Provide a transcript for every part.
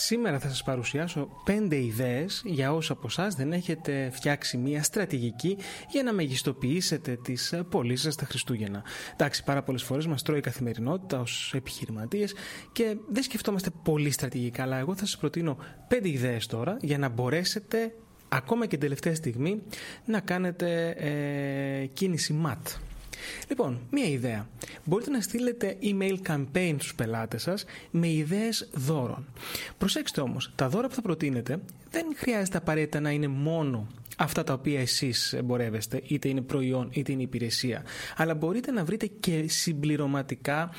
Σήμερα θα σας παρουσιάσω πέντε ιδέες για όσους από εσάς δεν έχετε φτιάξει μια στρατηγική για να μεγιστοποιήσετε τις πωλήσεις σας τα Χριστούγεννα. Εντάξει, πάρα πολλές φορές μας τρώει η καθημερινότητα ως επιχειρηματίες και δεν σκεφτόμαστε πολύ στρατηγικά, αλλά εγώ θα σας προτείνω πέντε ιδέες τώρα για να μπορέσετε ακόμα και την τελευταία στιγμή να κάνετε ε, κίνηση MAT. Λοιπόν, μία ιδέα. Μπορείτε να στείλετε email campaign στους πελάτες σας με ιδέες δώρων. Προσέξτε όμως, τα δώρα που θα προτείνετε δεν χρειάζεται απαραίτητα να είναι μόνο αυτά τα οποία εσείς εμπορεύεστε, είτε είναι προϊόν είτε είναι υπηρεσία. Αλλά μπορείτε να βρείτε και συμπληρωματικά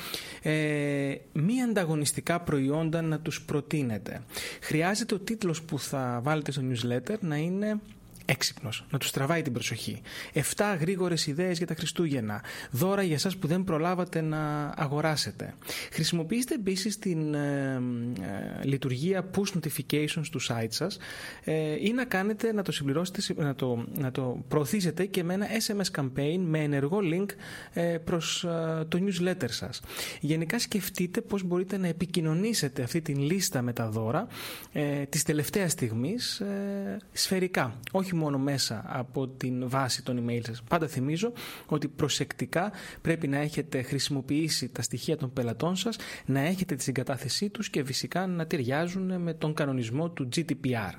ε, μη ανταγωνιστικά προϊόντα να τους προτείνετε. Χρειάζεται ο τίτλος που θα βάλετε στο newsletter να είναι έξυπνος, να τους τραβάει την προσοχή. 7 γρήγορες ιδέες για τα Χριστούγεννα. Δώρα για εσάς που δεν προλάβατε να αγοράσετε. Χρησιμοποιήστε επίσης την ε, ε, λειτουργία push notifications του site σας ε, ή να κάνετε να το συμπληρώσετε, να το, να το προωθήσετε και με ένα SMS campaign με ενεργό link ε, προς ε, το newsletter σας. Γενικά σκεφτείτε πώς μπορείτε να επικοινωνήσετε αυτή την λίστα με τα δώρα ε, της τελευταίας στιγμής ε, σφαιρικά. Όχι μόνο μέσα από την βάση των email σας. Πάντα θυμίζω ότι προσεκτικά πρέπει να έχετε χρησιμοποιήσει τα στοιχεία των πελατών σας, να έχετε τη συγκατάθεσή τους και φυσικά να ταιριάζουν με τον κανονισμό του GDPR.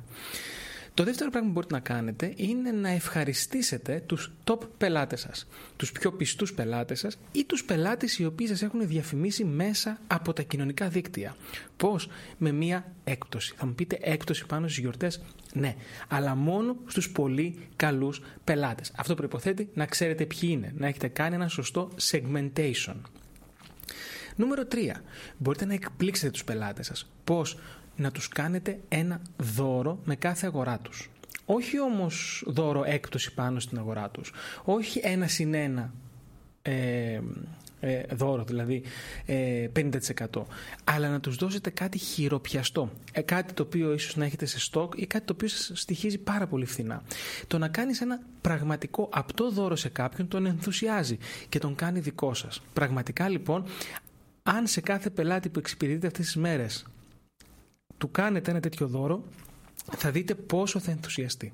Το δεύτερο πράγμα που μπορείτε να κάνετε είναι να ευχαριστήσετε τους top πελάτες σας, τους πιο πιστούς πελάτες σας ή τους πελάτες οι οποίοι σας έχουν διαφημίσει μέσα από τα κοινωνικά δίκτυα. Πώς; Με μία έκπτωση. Θα μου πείτε έκπτωση πάνω στις γιορτές; Ναι, αλλά μόνο στους πολύ καλούς πελάτες. Αυτό προϋποθέτει να ξέρετε ποιοι είναι, να έχετε κάνει ένα σωστό segmentation. Νούμερο 3. Μπορείτε να εκπλήξετε τους πελάτες σας. Πώς; Να τους κάνετε ένα δώρο με κάθε αγορά τους. Όχι όμως δώρο έκπτωση πάνω στην αγορά τους. Όχι ένα συν ένα ε, ε, δώρο, δηλαδή ε, 50%. Αλλά να τους δώσετε κάτι χειροπιαστό. Ε, κάτι το οποίο ίσως να έχετε σε στόκ ή κάτι το οποίο σας στοιχίζει πάρα πολύ φθηνά. Το να κάνεις ένα πραγματικό απτό δώρο σε κάποιον τον ενθουσιάζει και τον κάνει δικό σας. Πραγματικά λοιπόν, αν σε κάθε πελάτη που εξυπηρετείτε αυτές τις μέρες του κάνετε ένα τέτοιο δώρο, θα δείτε πόσο θα ενθουσιαστεί.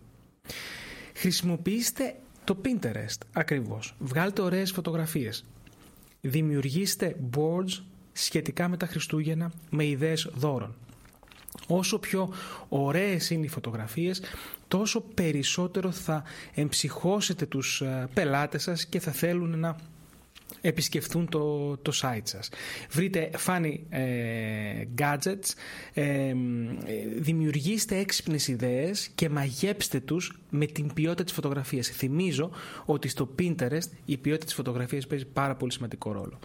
Χρησιμοποιήστε το Pinterest ακριβώς. Βγάλτε ωραίες φωτογραφίες. Δημιουργήστε boards σχετικά με τα Χριστούγεννα με ιδέες δώρων. Όσο πιο ωραίες είναι οι φωτογραφίες, τόσο περισσότερο θα εμψυχώσετε τους ε, πελάτες σας και θα θέλουν να επισκεφθούν το, το site σας. Βρείτε funny ε, gadgets, ε, δημιουργήστε έξυπνες ιδέες και μαγέψτε τους με την ποιότητα της φωτογραφίας. Θυμίζω ότι στο Pinterest η ποιότητα της φωτογραφίας παίζει πάρα πολύ σημαντικό ρόλο.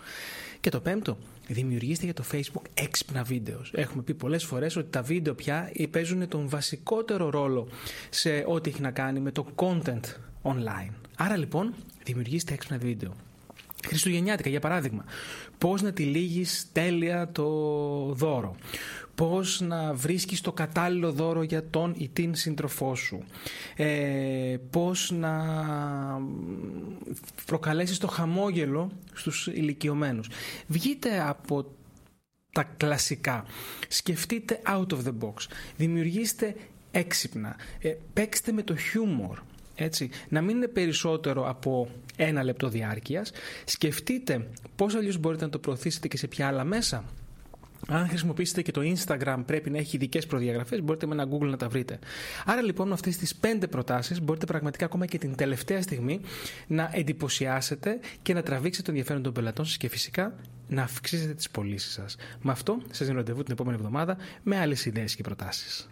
Και το πέμπτο, δημιουργήστε για το Facebook έξυπνα βίντεος. Έχουμε πει πολλές φορές ότι τα βίντεο πια παίζουν τον βασικότερο ρόλο σε ό,τι έχει να κάνει με το content online. Άρα λοιπόν, δημιουργήστε έξυπνα βίντεο. Χριστουγεννιάτικα για παράδειγμα. Πώς να τυλίγεις τέλεια το δώρο. Πώς να βρίσκεις το κατάλληλο δώρο για τον ή την σύντροφό σου. Ε, πώς να προκαλέσεις το χαμόγελο στους ηλικιωμένους. Βγείτε από τα κλασικά. Σκεφτείτε out of the box. Δημιουργήστε έξυπνα. Ε, παίξτε με το χιούμορ. Έτσι, να μην είναι περισσότερο από ένα λεπτό διάρκειας. Σκεφτείτε πώς αλλιώς μπορείτε να το προωθήσετε και σε ποια άλλα μέσα. Αν χρησιμοποιήσετε και το Instagram πρέπει να έχει ειδικές προδιαγραφές, μπορείτε με ένα Google να τα βρείτε. Άρα λοιπόν με αυτές τις πέντε προτάσεις μπορείτε πραγματικά ακόμα και την τελευταία στιγμή να εντυπωσιάσετε και να τραβήξετε το ενδιαφέρον των πελατών σας και φυσικά να αυξήσετε τις πωλήσεις σας. Με αυτό σας δίνω ραντεβού την επόμενη εβδομάδα με άλλες ιδέες και προτάσεις.